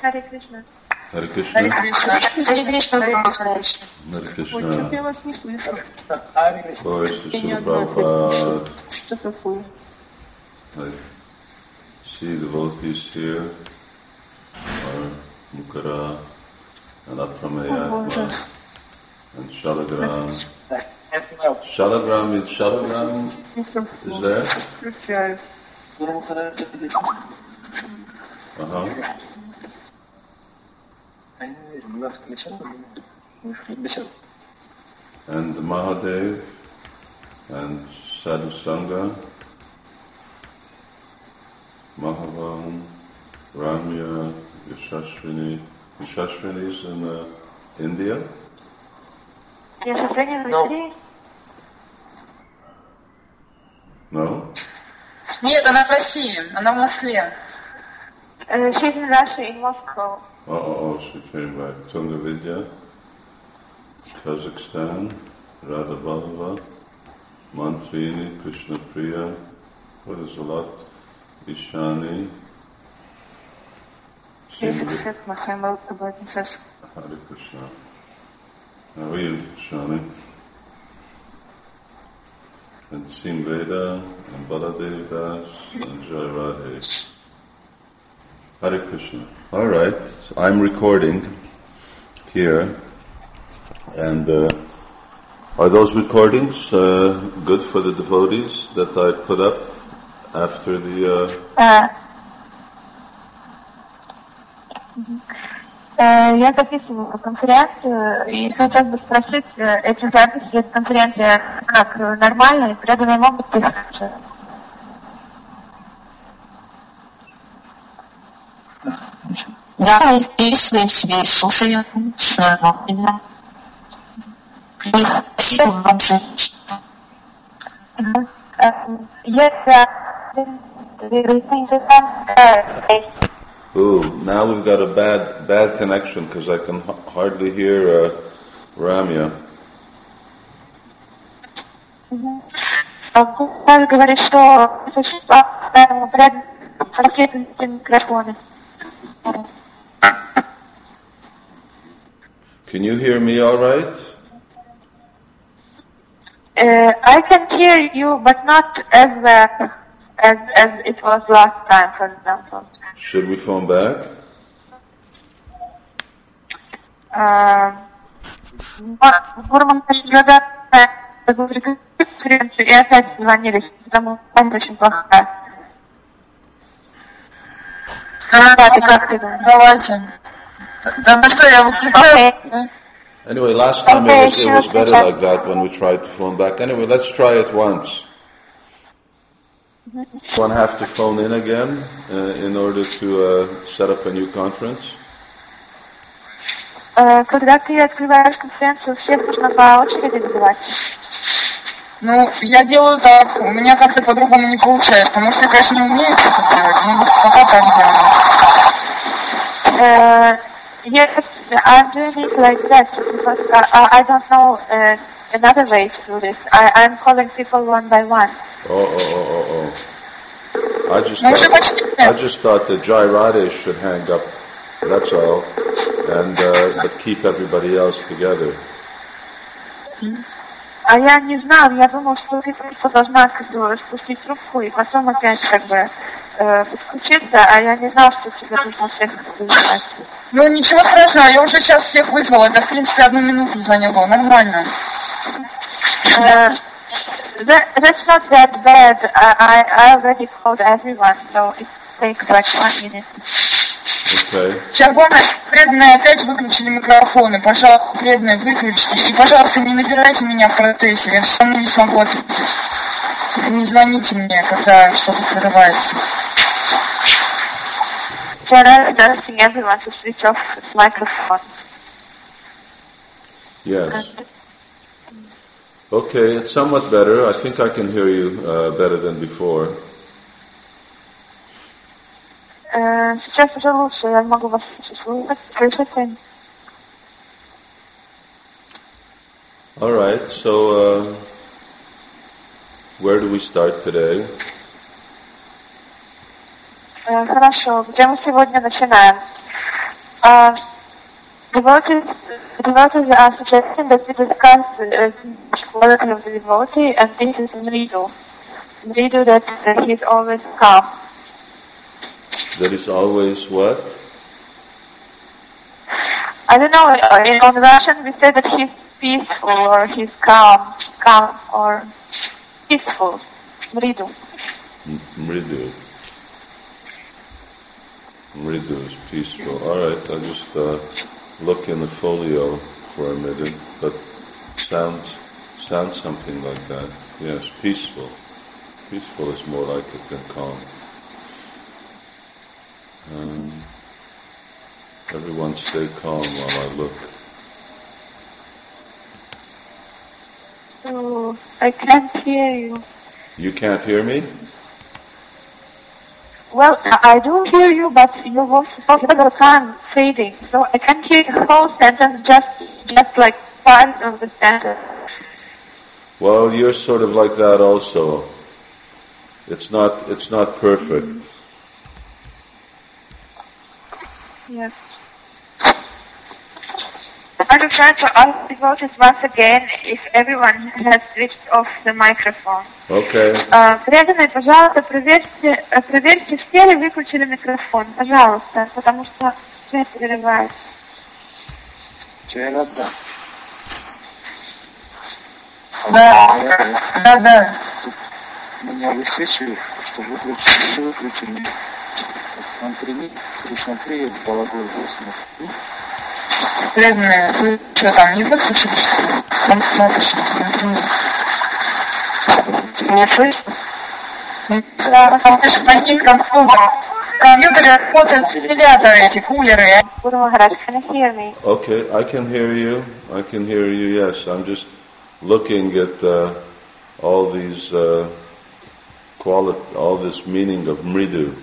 Харе Кришна. Харе Кришна. Харе Кришна. Харе Кришна, Харе Кришна. Харе Ой, что Кришна. я вас не слышу. Ой, Я не Шрила одна Prabhupada. слышу. Что такое? I see devotees here are Mukara and Apramayatma and Shalagram. Shalagram is Shalagram is there? Включаю. Uh-huh. And Mahadev and Sadhu Sangha, Mahavan, Ramya, Yashashvini. Yashashvini is in uh, India. Я сожалению, в Индии. No? Нет, она в России, она в Москве. Э, She's in Russia, in Moscow. Oh, she came back. Tunga Vidya, Kazakhstan, Radha Ballava, Mantrini, Krishna Priya, what is a lot? Ishani, my humble obeisances. Hare Krishna. How are you, Shani? And Simveda, and Baladev Das, and Jai Radhe. Hare Krishna. All right, I'm recording here, and uh, are those recordings uh, good for the devotees that I put up after the? Uh, Э, мгм. Э, Я записываю конференцию и хотел бы спросить, э, эти записи, эта конференция как э, нормально и преданные могут их слушать? Да, и вписываем себе, и слушаем. Нормально. И хочу вам жить. Мгм. Э, Если вы знаете, э, Ooh, now we've got a bad bad connection because I can h- hardly hear uh, Ramya. Гуру говорит, что существа преданные последовательности микрофоны. Can you hear me all right? Uh, I can hear you, but not as uh, as as it was last time, for example. Should we phone back? Uh, ты как ты думаешь? Давайте. Да на что я выключаю? Окей. Anyway, last time it Okay, was, it was sure, better sure. like that when we tried to phone back. Anyway, let's try it once. One have to phone in again uh, in order to uh, set up a new conference. Э, Когда ты открываешь конференцию, всех нужно по очереди вызывать. Ну, я делаю так, у меня как-то по-другому не получается. Может, я, конечно, не умею что-то делать, но пока так делаю. Uh, yes, I'm doing it like that because I, I don't know uh, another way to do this. I, I'm calling people one by one. Oh, oh, oh, oh, oh. I just Ну, уже thought, почти I нет. just thought that Jai Radhe should hang up. That's all, and uh, but keep everybody else together. А я не знаю, я думал, что ты просто должна как бы спустить трубку и потом опять как бы э, подключиться, а я не знал, что тебе нужно всех вызывать. Ну, ничего страшного, я уже сейчас всех вызвала. Это, в принципе, одну минуту заняло. Нормально. Uh, that, that's not that bad. I, I already called everyone, so it takes like one minute. Okay. Сейчас, главное, преданные опять выключили микрофоны. Пожалуйста, преданные, выключите. И, пожалуйста, не набирайте меня в процессе. Я все равно не смогу ответить. Не звоните мне, когда что-то прерывается. Everyone to switch off his microphone. Yes. Okay, it's somewhat better. I think I can hear you uh, better than before. Э, Сейчас уже лучше, я могу вас слышать. Слышите? All right. So, uh, where do we start today? Э, Хорошо, где мы сегодня начинаем? Uh, devotees, devotees are suggesting that we discuss uh, the quality of the devotee, and this is Mridu. Mridu that uh, he's always calm. That is always what? I don't know, uh, in Russian we say that he's peaceful or he's calm, calm or peaceful. Mridu. Mridu. Mridu is peaceful. All right, I'll just uh, look in the folio for a minute, but sounds sounds something like that. Yes, peaceful. Peaceful is more like it than calm. Um, everyone stay calm while I look. Oh, I can't hear you. You can't hear me? Well, I do hear you, but your voice is all the time fading, so I can't hear the whole sentence, just just like part of the sentence. Well, you're sort of like that also. It's not it's not perfect. Yes. I will try to ask the voters once again if everyone has switched off the microphone. Okay. А, Преданные, пожалуйста, проверьте, э, проверьте, все ли выключили микрофон, пожалуйста, потому что связь перерывается. Вчера да. Да, да, да. Меня высвечивает, что выключили, выключили. Он прими, Кришна Прия, Балагур, Москвы. Преданные, вы что там, не выключили, что ли? Там кнопочки, например. Не слышно? Да, конечно, на микрофоном. В компьютере работают вентиляторы, эти кулеры. Guru Maharaj, can you hear me? Okay, I can hear you. I can hear you. Yes, I'm just looking at uh, all these uh, quali- all this meaning of mridu.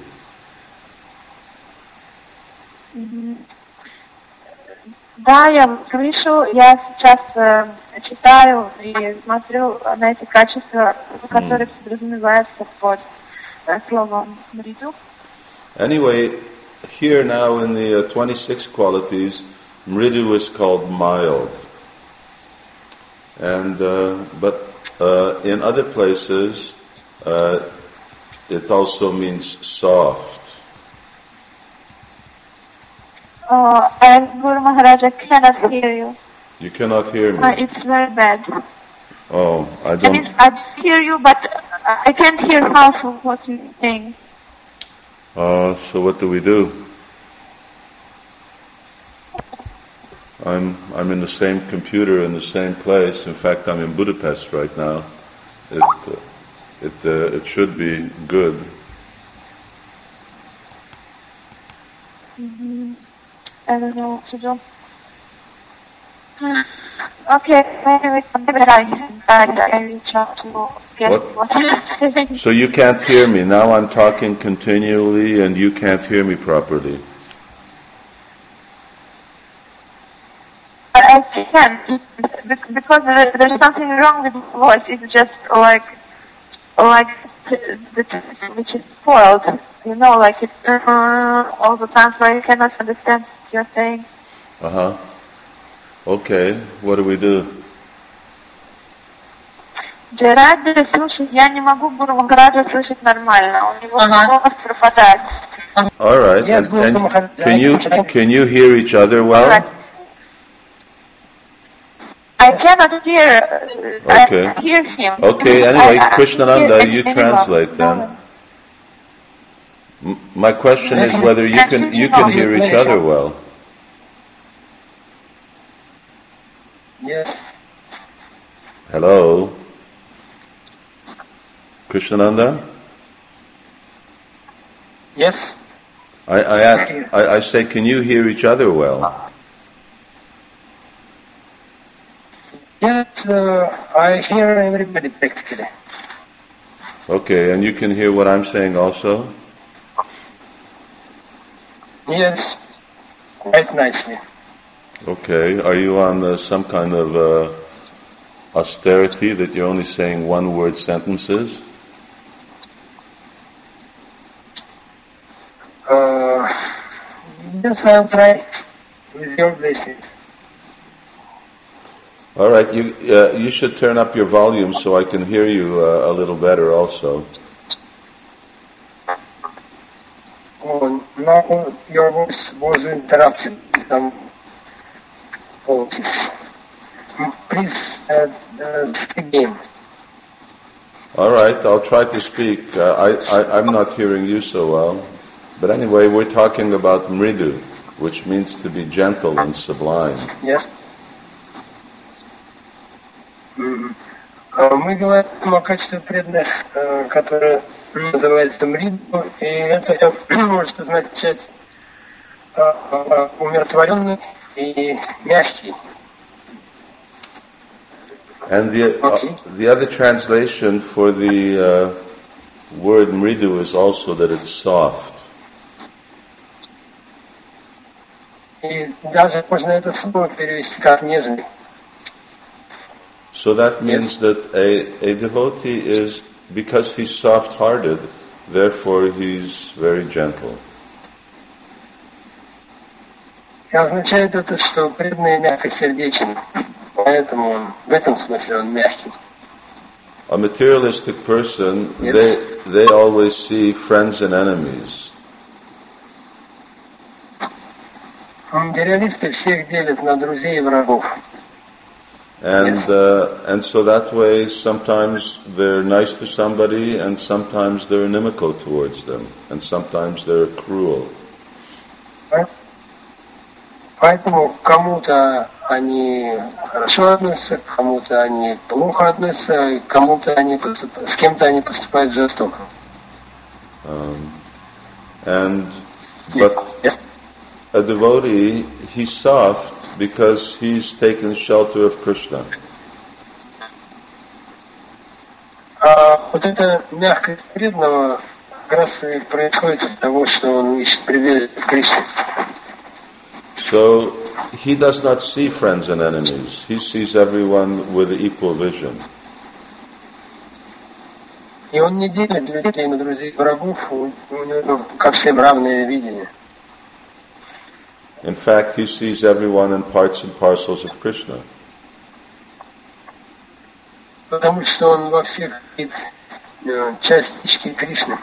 Да, я слышу, я сейчас э, читаю и смотрю на эти качества, которые подразумеваются под э, словом мриду. Anyway, here now in the uh, 26 qualities, mridu is called mild, and uh, but uh, in other places, uh, it also means soft. Uh, and Guru Maharaj, I cannot hear you. You cannot hear Uh, me. it's very bad. Oh, I I don't. mean, I hear you, but I can't hear half of what you're saying. Uh, so what do we do? I'm I'm in the same computer in the same place. In fact, I'm in Budapest right now. It uh, it uh, it should be good. I don't know what to do. Hmm. Okay, maybe I, I, I reach out to get What? what So you can't hear me now. I'm talking continually, and you can't hear me properly. I can because there's something wrong with the voice. It's just like like the which is spoiled. You know, like it's uh, all the time, so I cannot understand what you're saying. Uh huh. Okay. What do we do? Джеради, слушай, я не могу Гуру Махараджа слышать нормально. У него Ага. голос пропадает. All right. Yes, and- Guru and Maharaj. can you can you hear each other well? Right. I cannot hear. Uh, Okay. I hear him. Okay, anyway, I- I Krishnananda, hear you anyone. translate then. My question is whether you can you can hear each other well. Yes. Hello, Krishnananda. Yes. I I, ask, I I say, can you hear each other well? Yes, uh, I hear everybody practically. Okay, and you can hear what I'm saying also. Yes. Quite nicely. Okay, are you on uh, some kind of uh, austerity that you're only saying one-word sentences? Uh, yes, I'll try. with your blessings. All right, you uh, you should turn up your volume so I can hear you uh, a little better also. Oh, now your voice was interrupted. Some apologies. Please uh, uh, again. All right, I'll try to speak. Uh, I, I I'm not hearing you so well, but anyway, we're talking about mridu, which means to be gentle and sublime. Yes. Мгм. А Мы говорим о качестве преданных, э, которое называется мриду, и это может означать э, э, умиротворенный и мягкий. And the Okay. uh, the other translation for the uh, word mridu is also that it's soft. И даже можно это слово перевести как нежный. So that means that a, a devotee is, because he's soft hearted, therefore he's very gentle. И означает это, что преданный мягкосердечен. Поэтому он, в этом смысле он мягкий. A materialistic person, Yes. they, they always see friends and enemies. Материалисты всех делят на друзей и врагов. And, Yes. uh, and so that way sometimes they're nice to somebody and sometimes they're inimical towards them and sometimes they're cruel. Поэтому к кому-то они хорошо относятся, к кому-то они плохо относятся, и к кому-то они поступ- с кем-то они поступают жестоко. And, but Yes. a devotee, he's soft because he's taken shelter of Krishna. А вот эта мягкость преданного как раз и происходит от того, что он ищет прибежище в Кришне. So he does not see friends and enemies. He sees everyone with equal vision. И он не делит людей на друзей и врагов, у у него ко всем равное видение. In fact, he sees everyone in parts and parcels of Krishna. Потому что он во всех видит э, частички Кришны.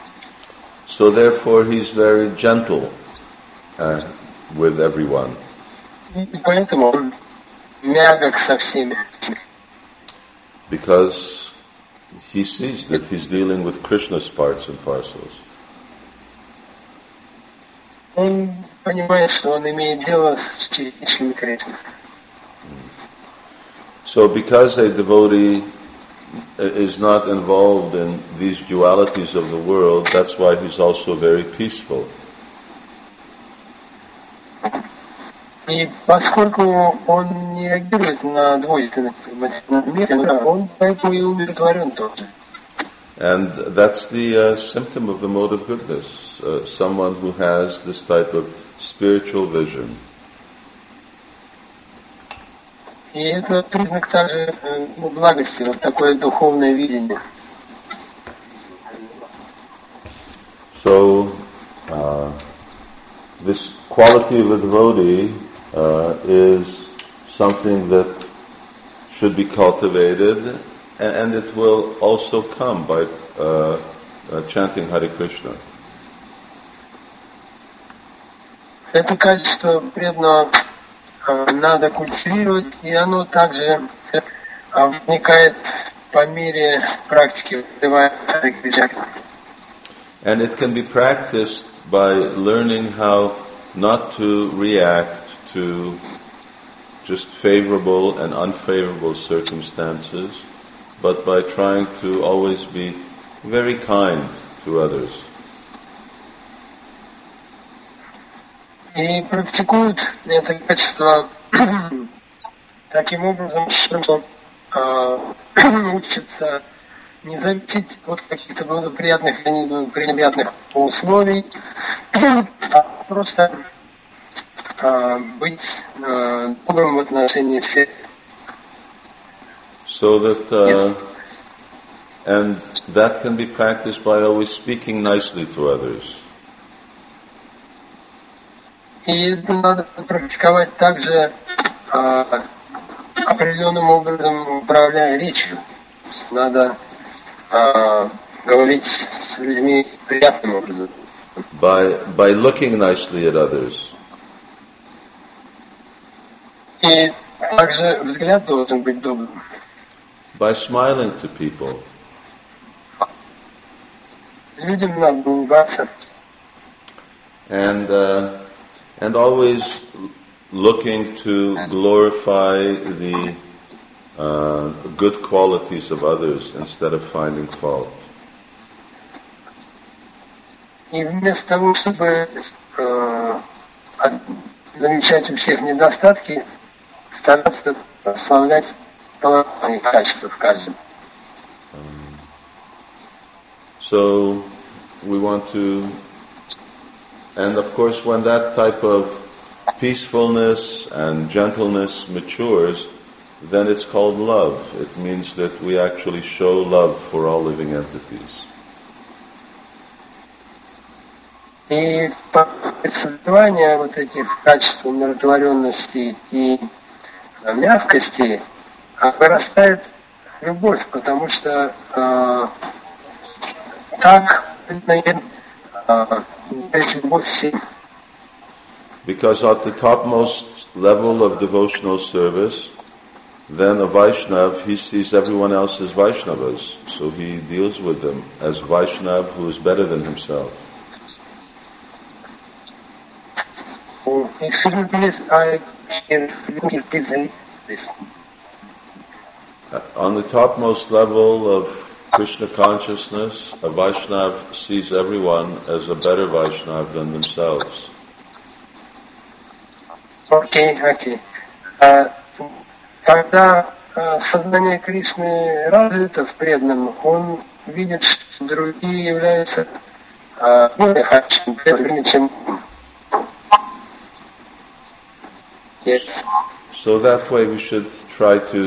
So therefore, he's very gentle uh, with everyone. И поэтому он мягок со всеми. because he sees that he's dealing with Krishna's parts and parcels. Он понимает, что он имеет дело с частичками Кришны. So because a devotee i- is not involved in these dualities of the world, that's why he's also very peaceful. И поскольку он не реагирует на двойственность в материальном мире, он поэтому и умиротворен тоже. And that's the uh, symptom of the mode of goodness, uh, someone who has this type of spiritual vision. И это признак также э, ну, благости, вот такое духовное видение. So, uh, this quality of a devotee uh, is something that should be cultivated, and, and it will also come by uh, uh, chanting Hare Krishna. Это качество преданного э, надо культивировать, и оно также э, возникает по мере практики вызывая Харе Кришна. And it can be practiced by learning how not to react to just favorable and unfavorable circumstances, But by trying to always be very kind to others. И практикуют это качество таким образом, что э, учатся не зависеть от каких-то благоприятных или неприятных условий, а просто э, быть добрым в отношении всех. So that, uh, Yes. and that can be practiced by always speaking nicely to others. И это надо практиковать также а, определенным образом управляя речью. То есть Надо а, говорить с людьми приятным образом. by by looking nicely at others, И также взгляд должен быть добрым. by smiling to people, Людям надо улыбаться. and uh, and always looking to glorify the uh, good qualities of others instead of finding fault. И вместо того, чтобы э, от- замечать у всех недостатки, стараться прославлять положительные качества в каждом. So we want to, and of course, when that type of peacefulness and gentleness matures, then it's called love. It means that we actually show love for all living entities. И по созреванию вот этих качеств умиротворенности и э, мягкости а, вырастает любовь, потому что э, так видно, э, дает любовь всем. Because at the topmost level of devotional service, then a Vaishnav, he sees everyone else as Vaishnavas. So he deals with them as Vaishnav who is better than himself. Excuse me, please, I can please read this. Uh, On the topmost level of Krishna consciousness, a Vaishnav sees everyone as a better Vaishnav than themselves. Окей, окей. А, Когда а, сознание Кришны развито в преданном, он видит, что другие являются а, более хорошими преданными, чем он. Yes. So that way we should try to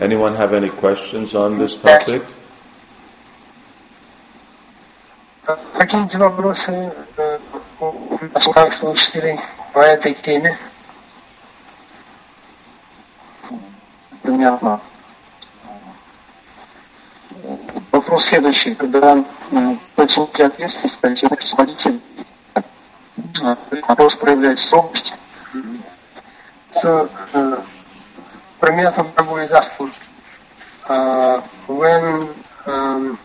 Anyone have any questions on this topic? Какие-нибудь вопросы э, у наших слушателей по этой теме? Понятно. Вопрос следующий. Когда э, хотите ответственность, хотите освободитель, э, вопрос проявляет строгость. So, uh, Premyata Prabhu is asking, uh, when um,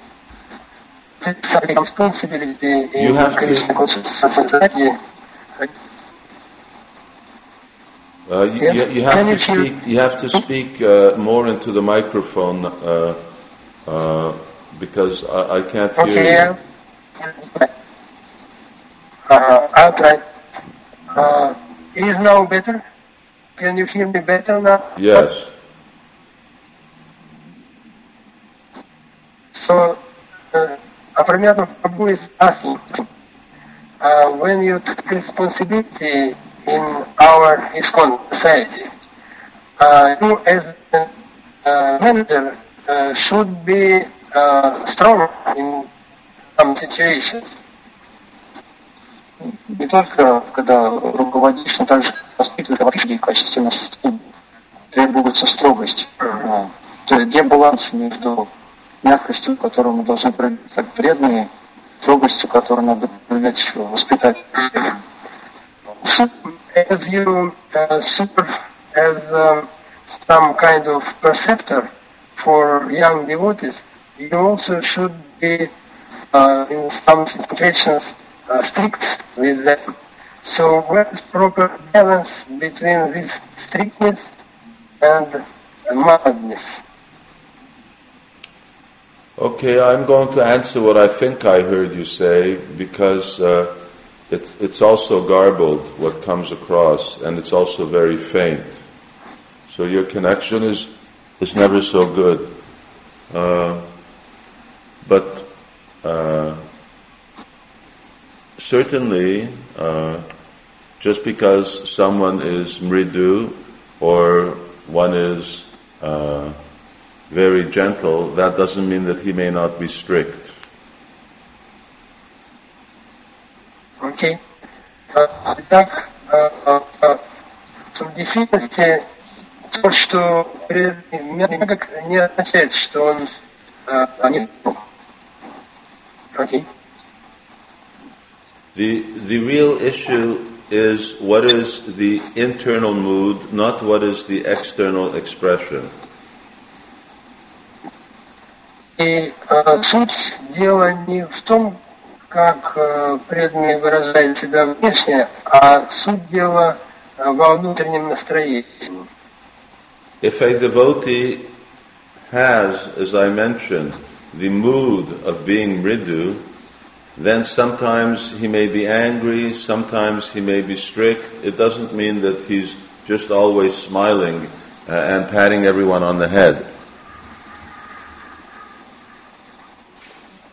takes some responsibility You in have to- Krishna conscious society, Uh, you, Yes, you, you have to speak. You have to speak uh, more into the microphone uh, uh, because I, I can't hear okay, you. yeah. Uh, I'll try. Uh, is now better? Can you hear me better now? Yes. So, uh, Apramyata Prabhu is asking, uh, when you take responsibility in our ISKCON society, uh, you as a uh, manager uh, should be uh, strong in some situations. Не только когда руководишь, но также воспитываешь вообще людей в качестве наследия. Требуется строгость. А, То есть где баланс между мягкостью, которую мы должны проявить как преданные, строгостью, которую надо проявлять в воспитателе. So, as uh, preceptor for young devotees, you also should be uh, in some situations uh, strict with them. So what is proper balance between this strictness and mildness? Okay, I'm going to answer what I think I heard you say because uh, it's, it's also garbled, what comes across, and it's also very faint. So your connection is, is never so good. Uh, but uh, certainly, uh, just because someone is mridu or one is uh, very gentle, that doesn't mean that he may not be strict. Окей. А, Итак, а, а, в действительности то, что мягок не означает, что он а, не Окей. The, the real issue is what is the internal mood, not what is the external expression. И э, суть дела не в том, как э, преданный выражает себя внешне, а суть дела э, во внутреннем настроении. If a devotee has, as I mentioned, the mood of being mridu, then sometimes he may be angry, sometimes he may be strict. It doesn't mean that he's just always smiling uh, and patting everyone on the head.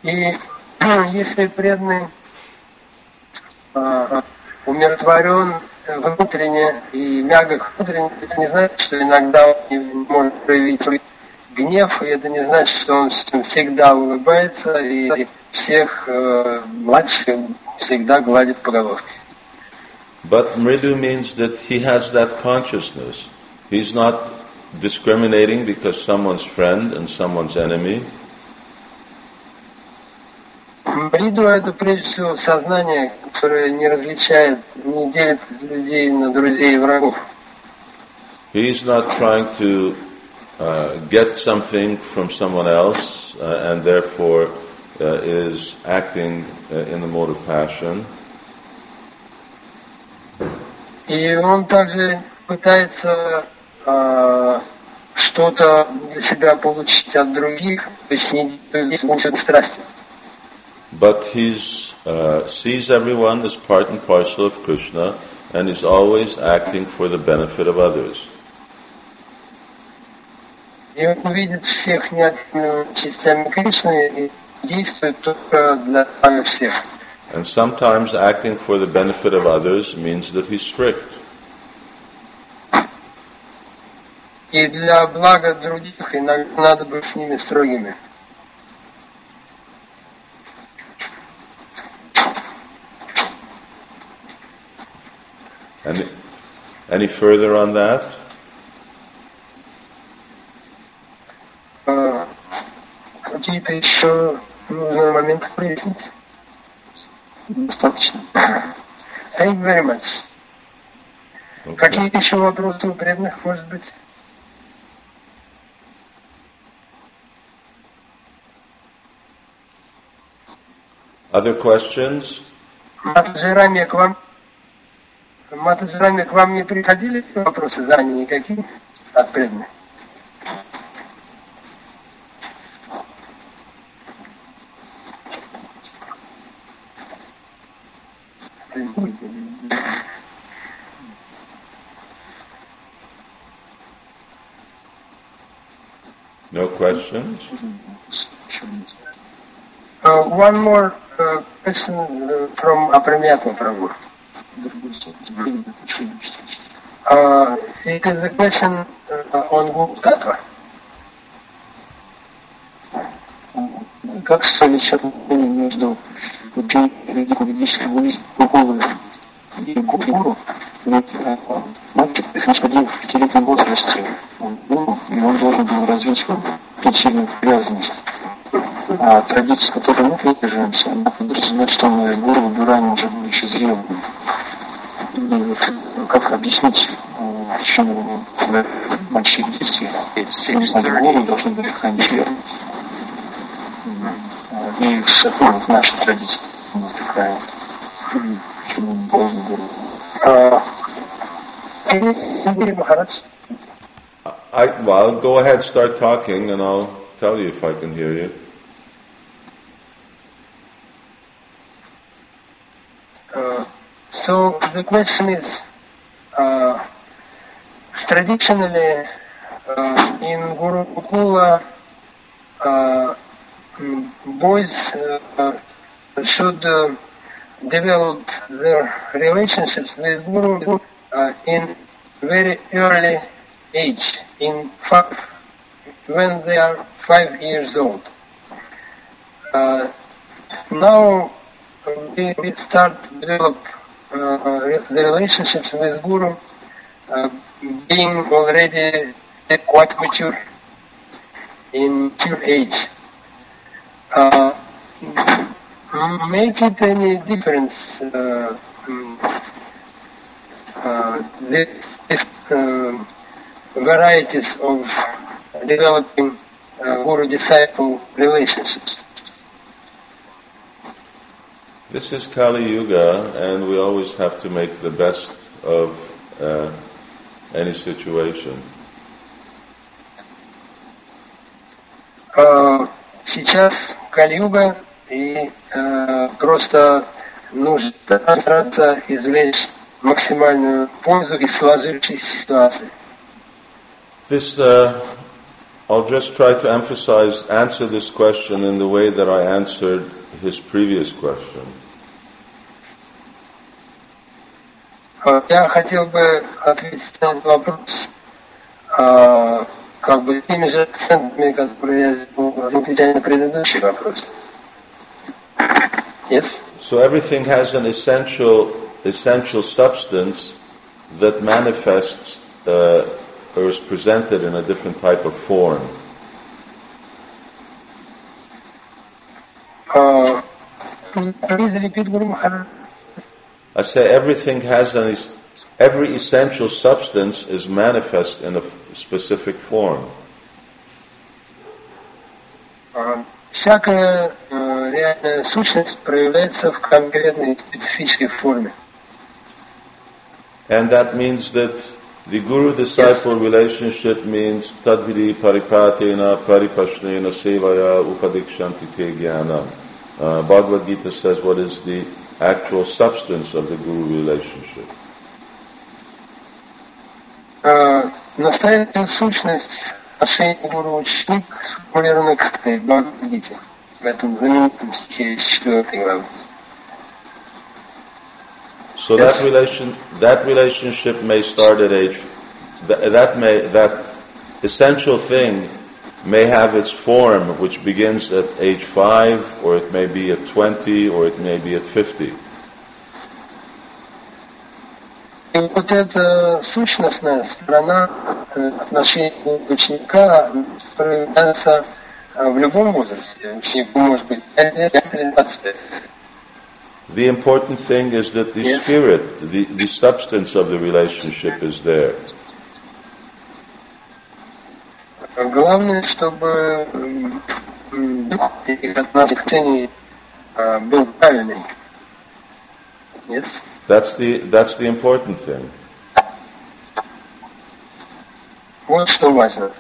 И если преданный э, умиротворен внутренне и мягок внутренне, это не значит, что иногда он не может проявить гнев, и это не значит, что он всегда улыбается и всех э, младших всегда гладит по головке. But mridu means that he has that consciousness. He's not discriminating because someone's friend and someone's enemy. Мриду это прежде всего сознание, которое не различает, не делит людей на друзей и врагов. He's not trying to uh, get something from someone else uh, and therefore uh, is acting uh, in the mode of passion. И он также пытается э, что-то для себя получить от других, то есть не действует страсти. But he uh, sees everyone as part and parcel of Krishna and is always acting for the benefit of others. И он видит всех неотъемлемыми частями Кришны и действует только для блага всех. And sometimes acting for the benefit of others means that he's strict. И для блага других иногда надо быть с ними строгими. Any, any further on that? А, Какие-то еще нужные моменты прояснить? Достаточно. Thank you very much. Okay. Какие еще вопросы у преданных, может быть? Other questions? Матаджирами к вам Матаджирами к вам не приходили вопросы заранее никакие от преданных? No questions? Uh, one more uh, question uh, from Apremyatma Prabhu. Uh, it is a question uh, on Guru Tattva. Как совмещать между ведической культуры и гуру? Ведь э, мальчик находил в пятилетнем возрасте он гуру, и он должен был развить причинную привязанность. А традиция, которой мы придерживаемся, она подразумевает, что мы гуру выбираем уже будучи зрелым. И вот как объяснить почему в мальчик в детстве гуру должны были хранить верность? И ну, в нашей традиции вот такая вот. Почему не должен гуру? Uh, Махарадж. Well, go ahead, start talking, and I'll tell you if I can hear you. Uh, so the question is, uh, traditionally uh, in Gurukula, uh, mm, boys uh, should uh, develop their relationships with Guru in very early age, in five, when they are five years old. Uh, now we, we start to develop uh, the relationships with Guru uh, being already quite mature in mature age. Uh, make it any difference uh, mm, uh, this uh, varieties of developing uh, guru-disciple relationships. This is Kali Yuga, and we always have to make the best of uh, any situation. Uh, сейчас Кали-юга, и э, просто нужно стараться извлечь максимальную пользу из сложившейся ситуации. This, uh, I'll just try to emphasize, answer this question in the way that I answered his previous question. Я хотел бы ответить на этот вопрос э, как бы теми же акцентами, которые я сделал, отвечая на предыдущий вопрос. Yes? So everything has an essential, essential substance that manifests uh, or is presented in a different type of form. Uh, please repeat, Guru Maharaj. I say everything has an, es- every essential substance is manifest in a f- specific form. Uh, Всякая э, реальная сущность проявляется в конкретной специфической форме. And that means that the guru-disciple relationship means tadvidi paripatena paripashnena sevaya upadikshanti te jnanam. Uh, Bhagavad Gita says what is the actual substance of the guru relationship. Э, Настоящая сущность отношений гуру-ученик сформулирована как в Бхагавадгите, в этом знаменитом стихе из 4 главы. So Yes. that relation, that relationship may start at age, that, that may, that essential thing may have its form which begins at age five, or it may be at 20, or it may be at 50. И вот эта сущностная сторона э, отношений ученика проявляется э, в любом возрасте. Ученику может быть 5 лет, 13 лет. The important thing is that the Yes. spirit, the, the substance of the relationship is there. Главное, чтобы м, м, дух этих отношений э, был правильный. Yes? That's the, that's the important thing. Вот что важно.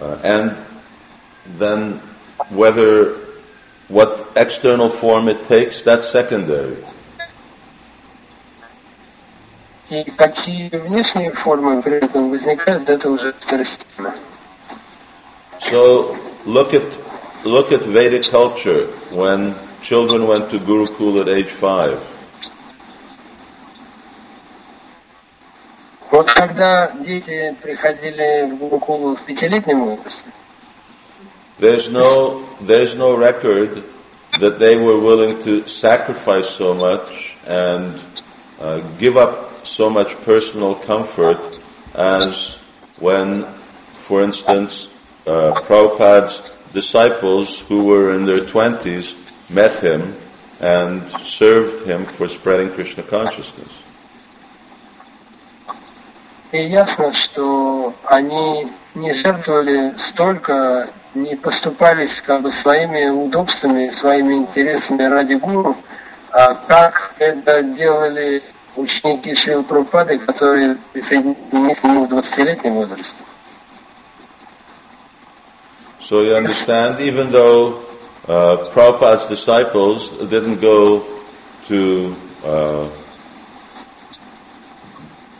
Uh, and then whether what external form it takes, that's secondary. И какие внешние формы при этом возникают, это уже второстепенно. So look at look at Vedic culture when children went to Gurukul at age five. Вот когда дети приходили в Гурукулу в пятилетнем возрасте, There's no there's no record that they were willing to sacrifice so much and uh, give up so much personal comfort as when, for instance, uh, Prabhupada's disciples who were in their twenties met him and served him for spreading Krishna consciousness. и ясно, что они не жертвовали столько, не поступались как бы своими удобствами, своими интересами ради гуру, а как это делали ученики Шрил Прабхупады, которые присоединились к нему в 20-летнем возрасте. So you understand, even though uh, Prabhupada's disciples didn't go to uh,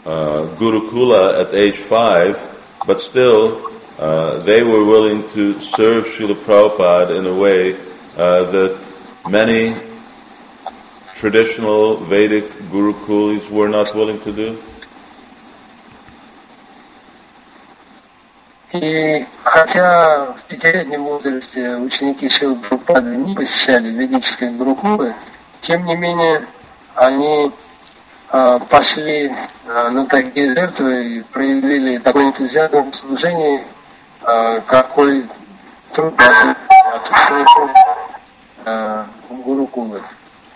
uh, Gurukula at age five, but still uh, they were willing to serve Srila Prabhupada in a way uh, that many traditional Vedic Gurukulis were not willing to do. И хотя в пятилетнем возрасте ученики Шилы Прабхупады не посещали ведические гурукулы, тем не менее они а, пошли а, на такие жертвы и проявили такой энтузиазм в служении, а, какой трудно от учеников а, гурукулы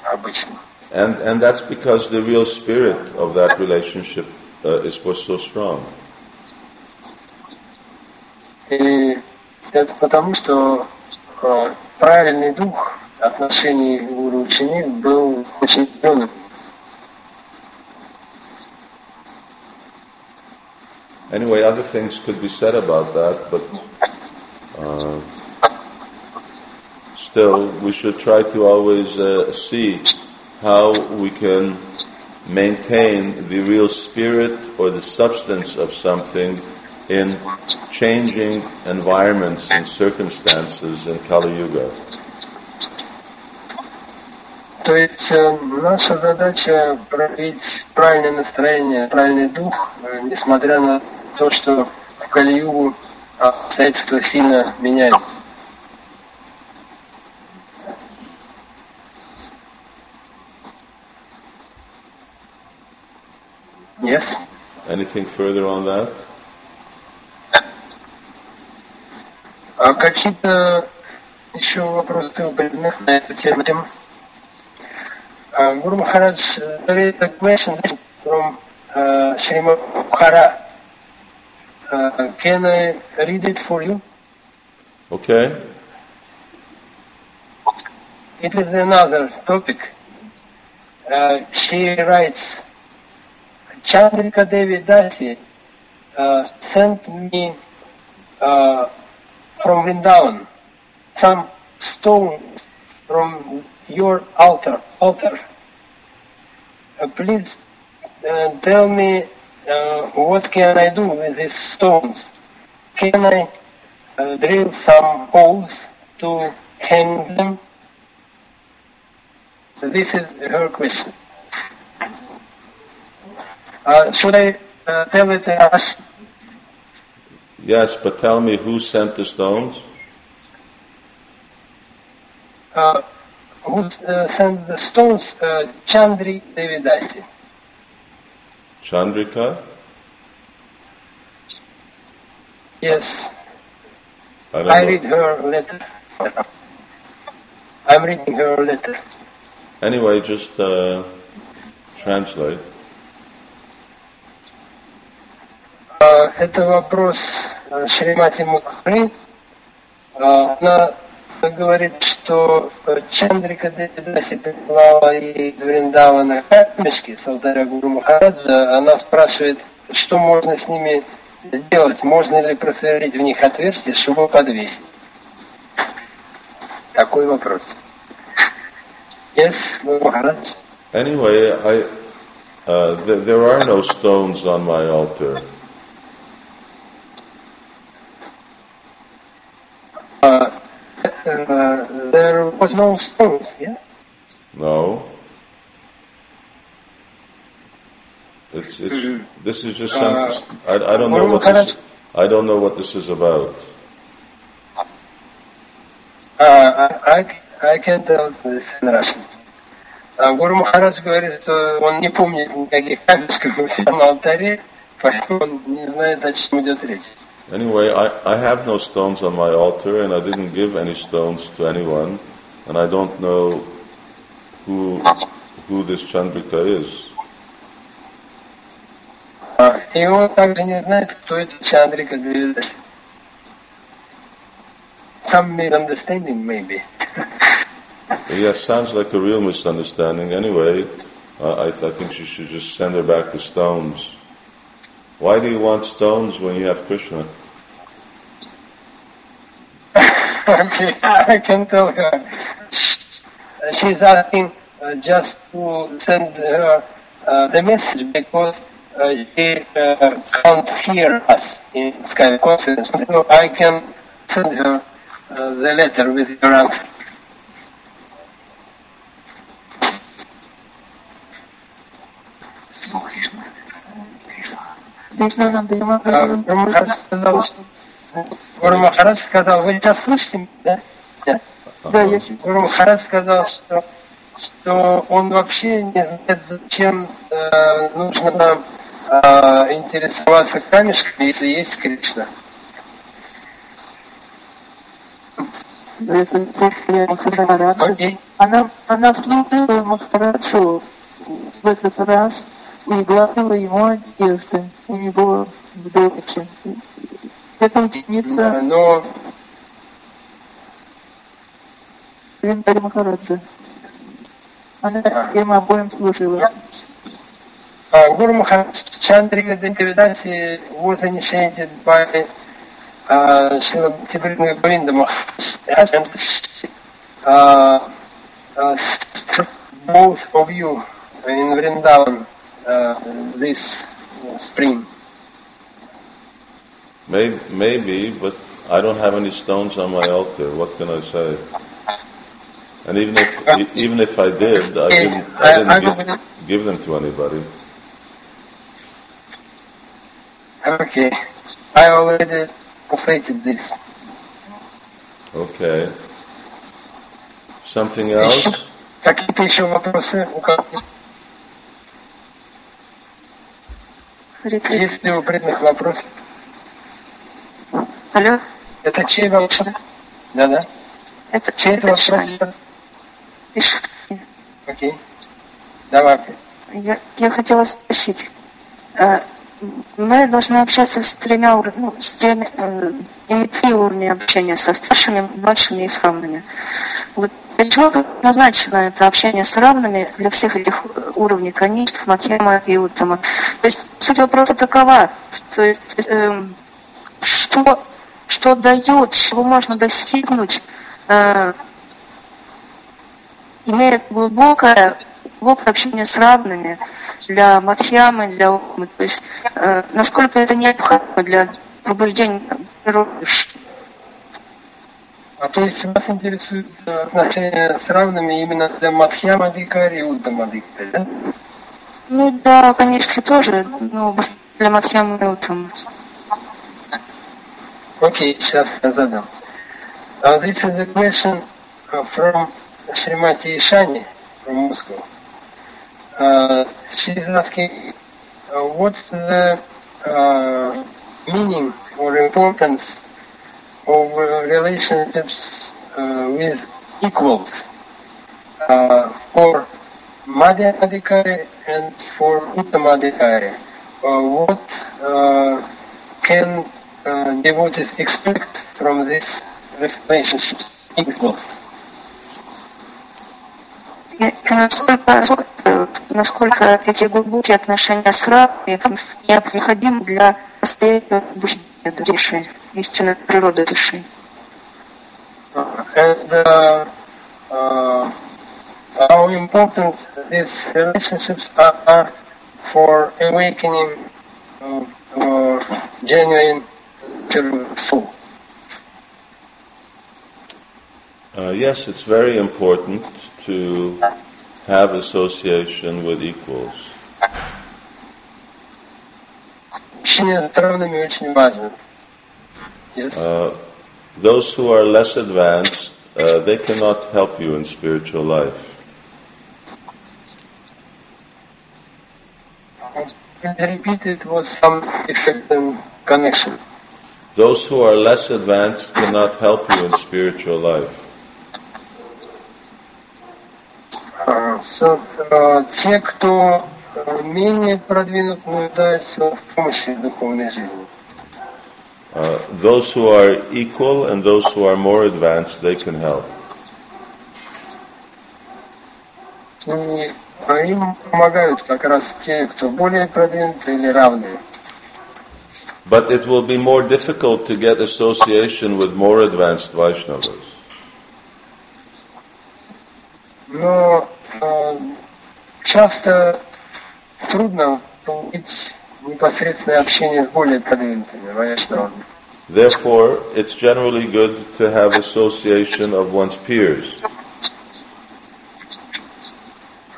обычно. And, and that's because the real spirit of that relationship uh, is, was so strong. И это потому, что правильный дух отношений гуру-ученик был очень сильным. Anyway, other things could be said about that, but uh, still, we should try to always uh, see how we can maintain the real spirit or the substance of something in changing environments and circumstances in Kali Yuga. То есть э, наша задача проявить правильное настроение, правильный дух, э, несмотря на то, что в Калиюгу обстоятельства сильно меняются. Yes. Anything further on that? А какие-то еще вопросы предметные на эту тему? Uh, Guru Maharaj, there is a question from uh, Srimad. Uh, can I read it for you? Okay. It is another topic. Uh, she writes, Chandrika Devi Dasi uh, sent me uh, from Vrindavan some stones from your altar. altar. Uh, please uh, tell me uh, what can I do with these stones? Can I uh, drill some holes to hang them? So This is her question. Uh, should I uh, tell it as Yes, but tell me who sent the stones? uh, who uh, sent the stones? Uh, Chandri Devidasi. Chandrika? Yes, I don't I know. read her letter. I'm reading her letter. Anyway, just uh, translate. А, Это вопрос э, Шримати Мукхри. А, Она говорит, что э, Чандрика Девидаси прислала ей из Вриндавана камешки с алтаря Гуру Махараджа. Она спрашивает, что можно с ними сделать, можно ли просверлить в них отверстие, чтобы подвесить. Такой вопрос. Yes, Maharaj. Anyway, I, uh, th- there are no stones on my altar. Uh, uh, there was no stones, yeah? No. It's, it's, this is just some, I, I don't know what this, I don't know what this is about. Uh, I, I can tell this in Russian. А Гуру Махарадж говорит, что он не помнит никаких камешков у себя на алтаре, поэтому он не знает, о чем идет речь. Anyway, I, I have no stones on my altar and I didn't give any stones to anyone and I don't know who, who this Chandrika is. А, И он также не знает, кто это Чандрика Девидаси. Some misunderstanding, maybe. Yes, sounds like a real misunderstanding. Anyway, uh, I, I think you should just send her back the stones. Why do you want stones when you have Krishna? okay, I can tell her. She's asking, uh, just to send her uh, the message because uh, she uh, can't hear us in Skype conference. So I can send her uh, the letter with your answer. Сказал, что- Гуру Махарадж сказал, вы сейчас слышите меня, да? Да, я чуть Гуру Махарадж сказал, что, что он вообще не знает, зачем э, нужно э, интересоваться камешками, если есть Кришна. это Махараджа. Она, она служила Махараджу в этот раз и гладила ему одежды у него в домике. Эта ученица Э, Но Виндари Махараджа. Она им обоим служила. uh, Guru Maharaj Chandrika Devadasi was initiated by uh, Srila Bhaktivinoda Govinda Maharaj and uh, uh, both of you in Vrindavan uh, this uh, spring. Maybe, maybe, but I don't have any stones on my altar. What can I say? And even if e- even if I did, I didn't, I I- I didn't will- give, give them to anybody. Okay, I already translated this. Okay. Something else? Еще- Какие-то еще вопросы? у кого? Есть ли у преданных вопросы? Алло, Это чей вопрос? Да-да. это, Чей это это вопрос? Иш- Окей. Давайте. Я, я хотела спросить. э, Мы должны общаться с тремя уровнями, ну, с тремя, э, иметь три уровня общения со старшими, младшими и с равными. Вот для чего назначено это общение с равными для всех этих э, уровней, канистов, матема и утама? То есть суть вопроса такова, то есть, эм, что, что дает, чего можно достигнуть, э, имеет глубокое, глубокое общение с равными для Мадхьямы, для Умы. То есть э, насколько это необходимо для пробуждения природы. А то есть вас интересует э, отношения с равными именно для Мадхьяма Дикари и Уттама Дикари, да? Ну да, конечно, тоже, но для Мадхьямы и Утамы. Окей, сейчас я задам. Uh, this is a question uh, from Srimati Ishani from Moscow. Uh, she is asking uh, what the uh, meaning or importance of relationships with equals for Madhyamadikari and for Uttamadikari. what can devotees expect from these relationships, equals? насколько эти глубокие отношения с Равой необходимы для постоянного обучения души. истинной природы души. and uh, uh, how important these relationships are, are for awakening uh, uh, genuine true soul. Uh, yes, it's very important to have association with equals. Общение с равными очень важно. Yes. Uh, those who are less advanced, uh, they cannot help you in spiritual life. Please repeat it was some effect and connection. Those who are less advanced cannot help you in spiritual life. Uh, so, uh, те, кто uh, менее продвинут, нуждаются в помощи в духовной жизни. Uh, those who are equal and those who are more advanced, they can help. И а им помогают как раз те, кто более продвинуты или равные. But it will be more difficult to get association with more advanced Vaishnavas. Но э, часто трудно получить непосредственное общение с более продвинутыми вайшнавами. Therefore, it's generally good to have association of one's peers.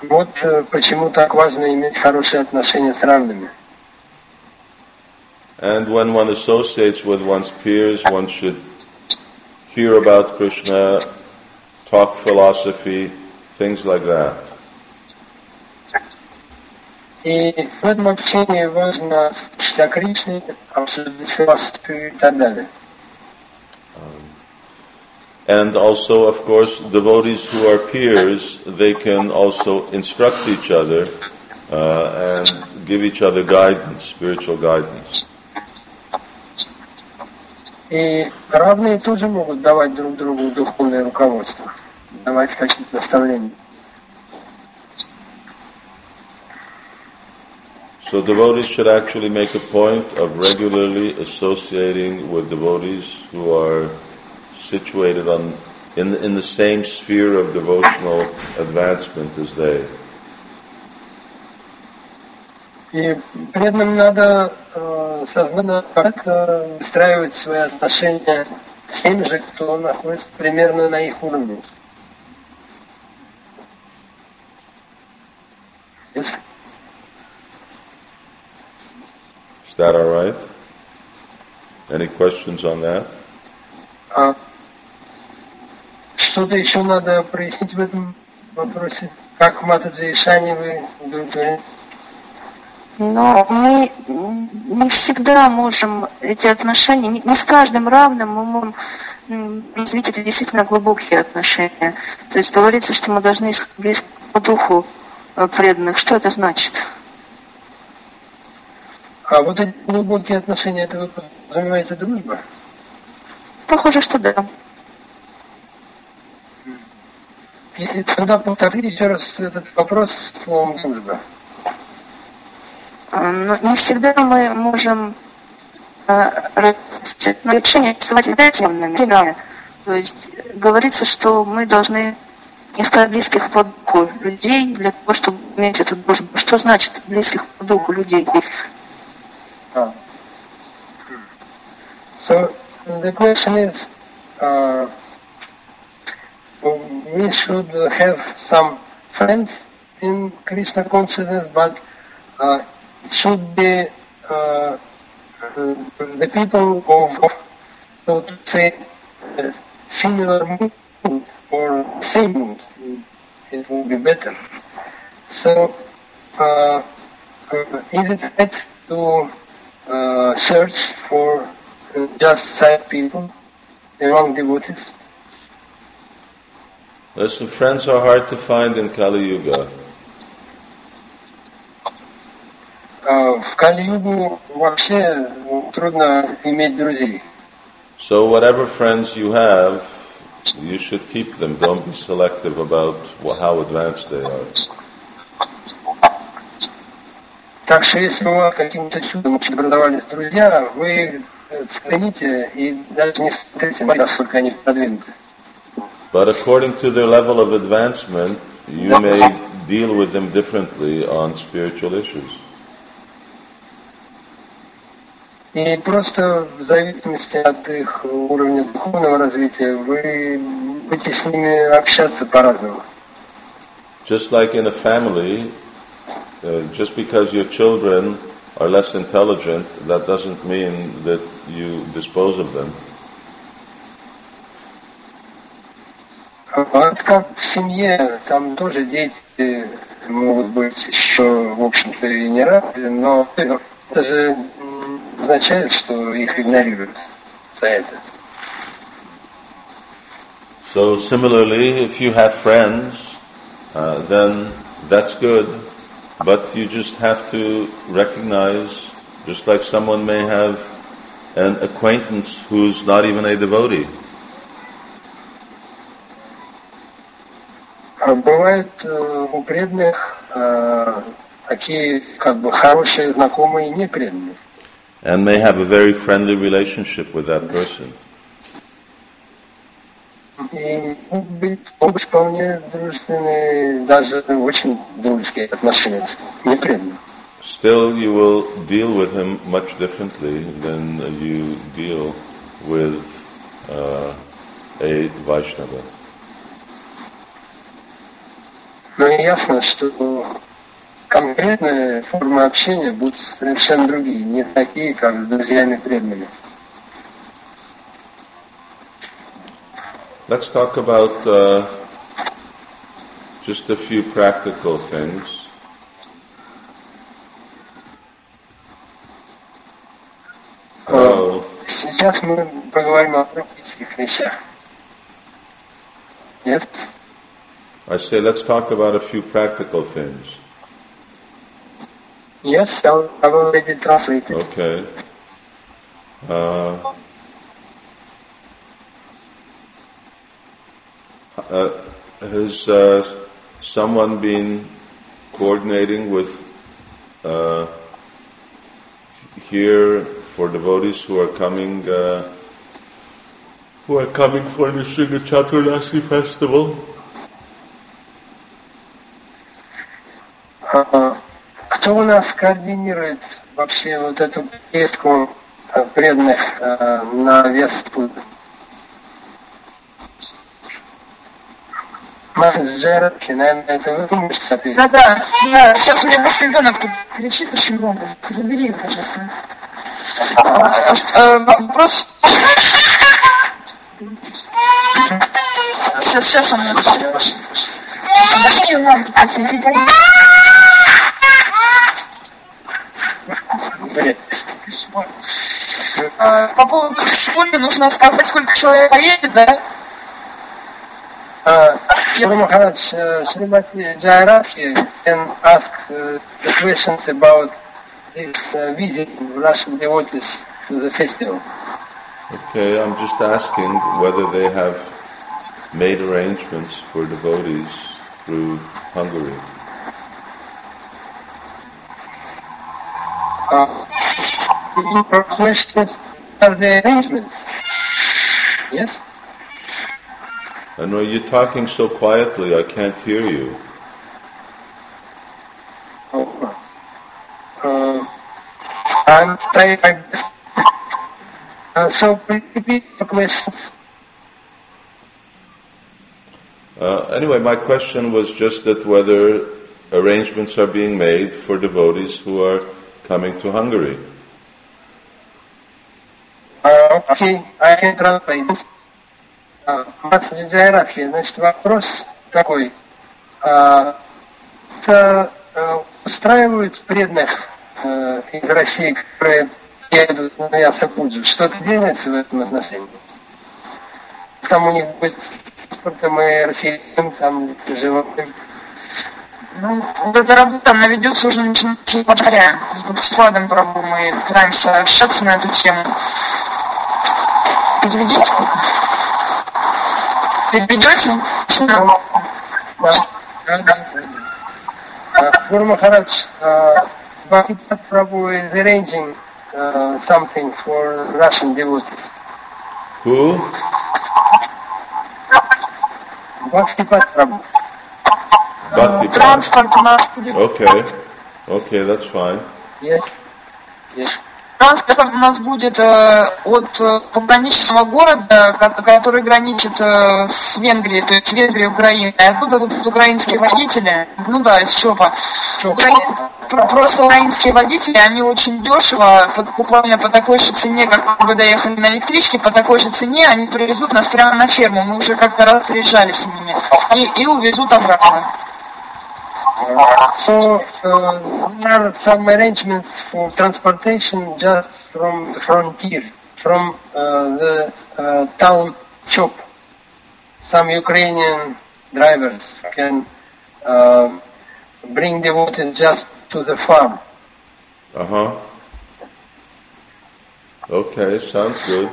Вот э, почему так важно иметь хорошие отношения с равными. And when one associates with one's peers, one should hear about Krishna, talk philosophy, things like that. И в этом общении важно слушать о Кришне, обсуждать философию и так далее. And also, of course, devotees who are peers, they can also instruct each other uh, and give each other guidance, spiritual guidance. И равные тоже могут давать друг другу духовное руководство, давать какие-то наставления. So devotees should actually make a point of regularly associating with devotees who are situated on in in the same sphere of devotional advancement as they. И преданным надо э, сознательно как-то выстраивать свои отношения с теми же, кто находится примерно на их уровне. That all right? Any questions on that? А что-то еще надо прояснить в этом вопросе? Как Матаджи и Шани вы удовлетворены? Но мы не всегда можем эти отношения, не не с каждым равным мы можем развить это действительно глубокие отношения. То есть говорится, что мы должны искать по духу э, преданных. Что это значит? А вот эти глубокие отношения, это вы подразумеваете дружба? Похоже, что да. И тогда повторите еще раз этот вопрос словом дружба. А, Но не всегда мы можем отношения с негативными. Например, То есть говорится, что мы должны искать близких по духу людей для того, чтобы иметь эту дружбу. Что значит близких по духу людей? Ah. So the question is, uh, we should have some friends in Krishna consciousness, but uh, it should be uh, uh, the people of, of, so to say, uh, similar mood or same mood. It will be better. So, uh, uh, is it right to uh, search for uh, just sad people, the wrong devotees. Listen, friends are hard to find in Kali Yuga. А В Кали-югу вообще трудно иметь друзей. So whatever friends you have, you should keep them. Don't be selective about wh- how advanced they are. Так что если у вас каким-то чудом образовались друзья, вы э, цените и даже не смотрите, насколько они продвинуты. But according to their level of advancement, you may deal with them differently on spiritual issues. И просто в зависимости от их уровня духовного развития вы будете с ними общаться по-разному. Just like in a family, uh, just because your children are less intelligent, that doesn't mean that you dispose of them. А это как в семье, там тоже дети могут быть еще, в общем-то, и не рады, но это же м, означает, что их игнорируют за это. So similarly, if you have friends, uh, then that's good, but you just have to recognize, just like someone may have an acquaintance who's not even a devotee. А бывают э, у преданных э, такие как бы хорошие знакомые не преданные. and may have a very friendly relationship with that person. И быть оба вполне дружественные, даже очень дружеские отношения, не преданные. Still, you will deal with him much differently than you deal with uh, a Vaishnava. Но ясно, что конкретные формы общения будут совершенно другие, не такие, как с друзьями преданными. Let's talk about uh, just a few practical things. Uh, Сейчас мы поговорим о практических вещах. Yes? I say let's talk about a few practical things. Yes, I'll- I've already translated. Okay. Uh, Uh, has uh, someone been coordinating with uh, here for devotees who are coming uh, who are coming for the Nrsimha Chaturdasi festival? Кто у нас координирует вообще вот эту поездку э, преданных э, на вес менеджера, финансового, ты думаешь, соответственно. Да, да, сейчас у меня после ребенок тут кричит очень громко, забери его, пожалуйста. Э, вопрос... Сейчас, сейчас он нас... Э, по поводу школы нужно сказать, сколько человек поедет, да? Guru Maharaj, uh, Srimati can ask uh, the questions about this uh, visit of Russian devotees to the festival. Okay, I'm just asking whether they have made arrangements for devotees through Hungary. Uh, questions are the arrangements. Yes? I know you're talking so quietly, I can't hear you. Oh. Uh, I'm trying my best. Uh, so repeat the questions. Uh, anyway, my question was just that whether arrangements are being made for devotees who are coming to Hungary. Uh, okay, I can translate. Мастер Джайратхи, значит, вопрос такой. А, это э, устраивают преданных э, из России, которые едут на Ясапуджу? Что-то делается в этом отношении? Там у них будет с транспортом и россиянам, там животным. Ну, вот эта работа, она ведется уже начиная с января. С Богославом Прабу мы пытаемся общаться на эту тему. Переведите? ببدعته uh, Guru Maharaj, uh, Bhaktivinoda Prabhu is arranging uh, something for Russian devotees. Who? Bhaktivinoda Prabhu. Bhakti Transfer to Okay, okay, that's fine. Yes, yes. Транспорт у нас будет э, от э, пограничного города, ко- который граничит э, с Венгрией, то есть Венгрия, Украина. И оттуда будут украинские водители, ну да, из ЧОПа. Укра- про- Просто украинские водители, они очень дешево, буквально по такой же цене, как вы доехали на электричке, по такой же цене они привезут нас прямо на ферму. Мы уже как-то раз приезжали с ними. И, и увезут обратно. So uh, there are some arrangements for transportation just from the frontier, from uh, the uh, town Chop. Some Ukrainian drivers can uh, bring devotees just to the farm. Uh huh. Okay, sounds good.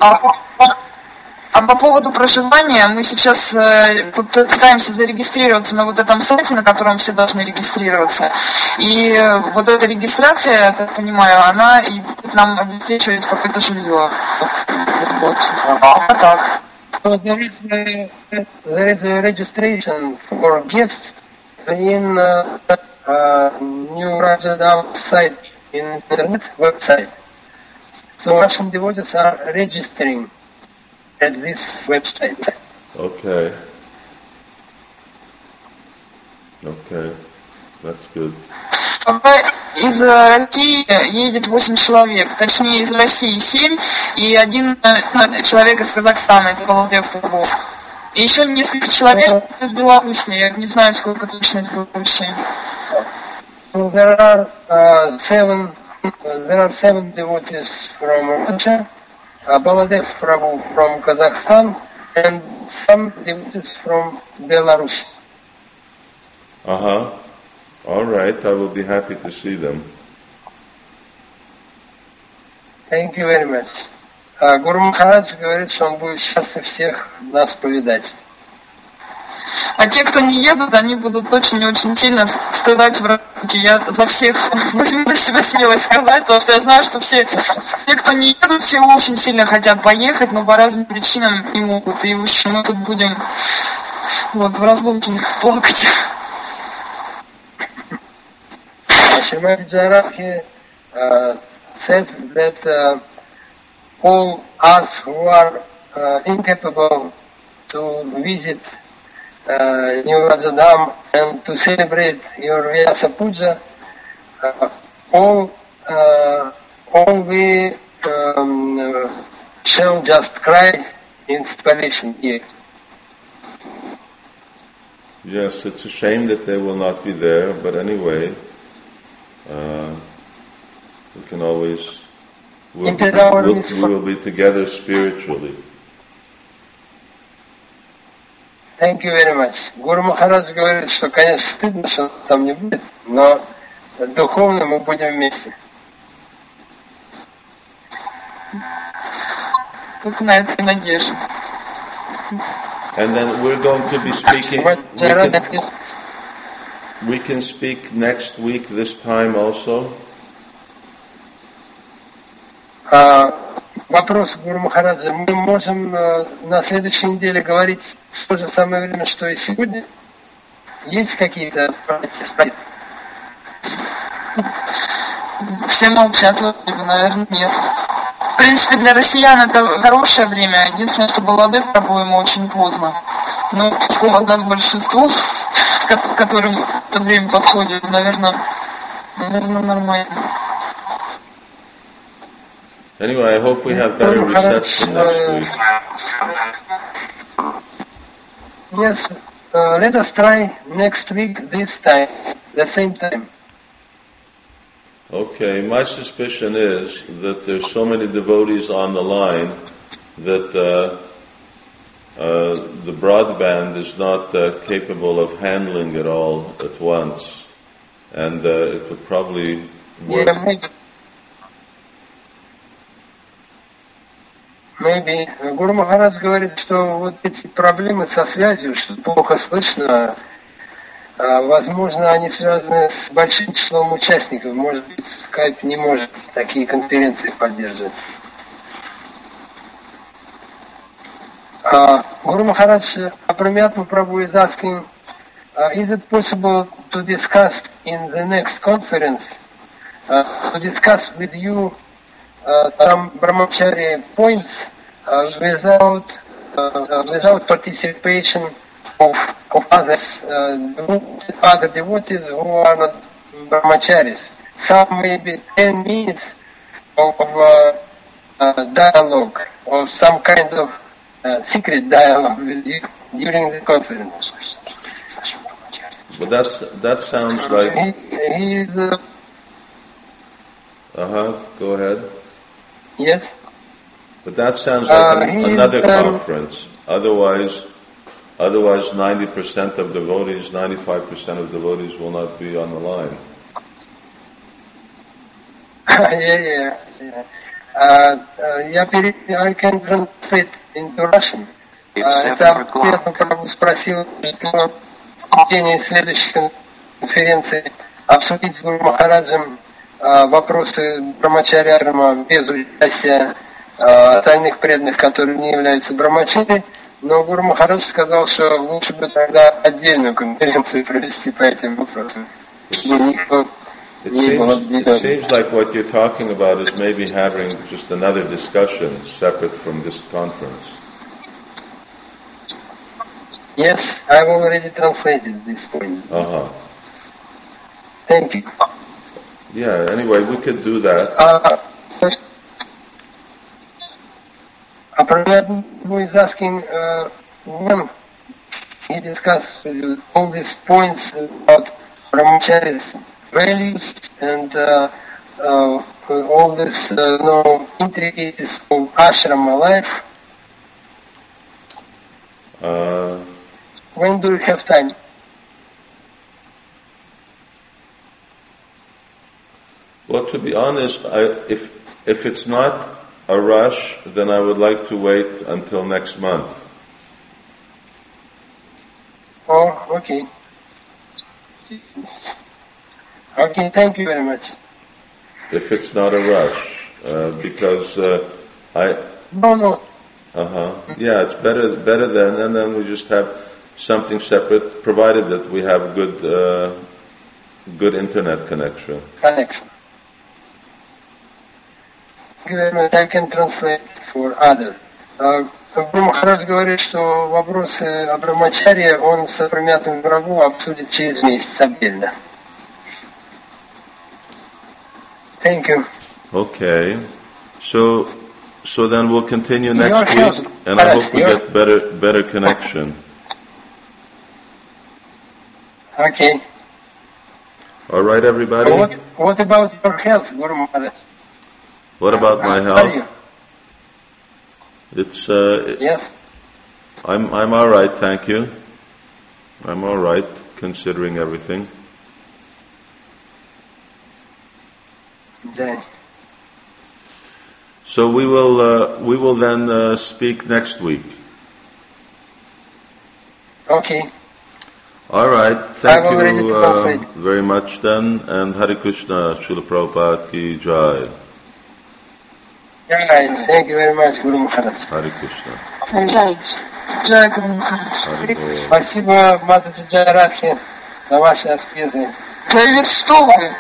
А по, по поводу проживания мы сейчас э, пы- пытаемся зарегистрироваться на вот этом сайте, на котором все должны регистрироваться. И вот эта регистрация, я так понимаю, она и нам обеспечивает какое-то жилье. Вот. А так. So there is a, there is a registration for guests in uh, uh, New Rajadam site in internet website. So Russian devotees are registering at this website. Okay. Okay. That's good. Пока из э, России едет 8 человек, точнее из России 7 и один э, человек из Казахстана, это Баладев Курбов. И еще несколько человек из Беларуси, я не знаю, сколько точно из Беларуси. So there are uh, seven there are seven devotees from Russia, uh, Baladev Prabhu from Kazakhstan, and some devotees from Belarus. Uh huh. All right. I will be happy to see them. Thank you very much. А Гуру Махарадж говорит, что он будет счастлив всех нас повидать. А те, кто не едут, они будут очень-очень сильно страдать в рамке. Я за всех возьму на себя смелость сказать, потому что я знаю, что все, те, кто не едут, все очень сильно хотят поехать, но по разным причинам не могут. И в общем, мы тут будем вот в разлуке плакать. Shrimati Jairaki uh, says that uh, all us who are uh, incapable to visit uh, New Vraja Dham and to celebrate your Vyasa Puja, uh, all, uh, all we um, uh, shall just cry in salvation here. Yes, it's a shame that they will not be there, but anyway, uh, we can always. We'll, our we'll- we will be together spiritually. Thank you very much. Гуру Махарадж говорит, что, конечно, стыдно, что он там не будет, но духовно мы будем вместе. Только на это и надежда. And then we're going to be speaking. Шримати We can, Джайраки we can speak next week this time also. А, вопрос Гуру Махараджа. Мы можем э, на следующей неделе говорить в то же самое время, что и сегодня? Есть какие-то протесты? Все молчат, наверное, нет. В принципе, для россиян это хорошее время. Единственное, что Балады по-моему очень поздно. Но поскольку нас большинство, ко- которым это время подходит, наверное, наверное, нормально. Anyway, I hope we have better reception next uh, week. Yes, uh, let us try next week this time, the same time. Okay, my suspicion is that there's so many devotees on the line that uh, uh, the broadband is not uh, capable of handling it all at once, and uh, it would probably work. Yeah, maybe. Гуру Махарадж говорит, что вот эти проблемы со связью, что плохо слышно, а, возможно, они связаны с большим числом участников. Может быть, скайп не может такие конференции поддерживать. Uh, Guru Maharaj Apramatma Prabhu is asking, uh, is it possible to discuss in the next conference, uh, to discuss with you some brahmachari points uh, without uh, without participation of, of others, uh, other devotees who are not brahmacharis. Some maybe 10 minutes of, of uh, uh, dialogue or some kind of uh, secret dialogue with you during the conference. But that's that sounds like He, he is, uh huh. Go ahead. yes, But that sounds Uh, like an, he is, another um, conference. Otherwise, otherwise, 90% of devotees, 95% of devotees will not be on the line. yeah, yeah, yeah. Uh, uh, я пере... I can translate into Russian. It's Uh, seven это o'clock. ответ, как бы спросил, что в течение следующей конференции обсудить с Гуру Махараджем uh, вопросы брамачарьярма без участия остальных преданных, которые не являются брамачари. Но Гуру Махарадж сказал, что лучше бы тогда отдельную конференцию провести по этим вопросам. Чтобы никто It seems, it seems like what you're talking about is maybe having just another discussion separate from this conference. Yes, I've already translated this point. Uh-huh. Thank you. Yeah, anyway, we could do that. Uh, Apparently, who is asking uh, when he discussed all these points about brahmachari's values and uh, uh, all this uh, know, intricacies of ashrama life. Uh, When do you have time? Well, to be honest, I, if if it's not a rush, then I would like to wait until next month. Oh, okay. Okay, thank you very much. If it's not a rush, uh, because uh, I No, no, Uh huh. Yeah, it's better better then, and then we just have something separate, provided that we have good uh, good internet connection. connection. Thank you very much. I can translate for other. А, Гуру Махарадж говорит, что вопросы о брамачаре он с промятым врагу обсудит через месяц отдельно. Thank you. Okay. So so then we'll continue Your next health, week, and I Paras, hope we your- get better better connection. Okay. All right, everybody. What, what about your health, Guru Maharaj? What about my How are you? health? It's uh, Yes. I'm I'm all right, thank you. I'm all right, considering everything. Jai. So we will uh, we will then uh, speak next week. Okay. All right. Thank you uh, very much then, and Hari Krishna, Srila Prabhupada ki jai. Jai. Thank you very much, Guru Maharaj. Hare Krishna. Джай. Гуру Махарадж. Спасибо, Матаджи Джарадхи, за ваши аскезы. Да ведь что вы?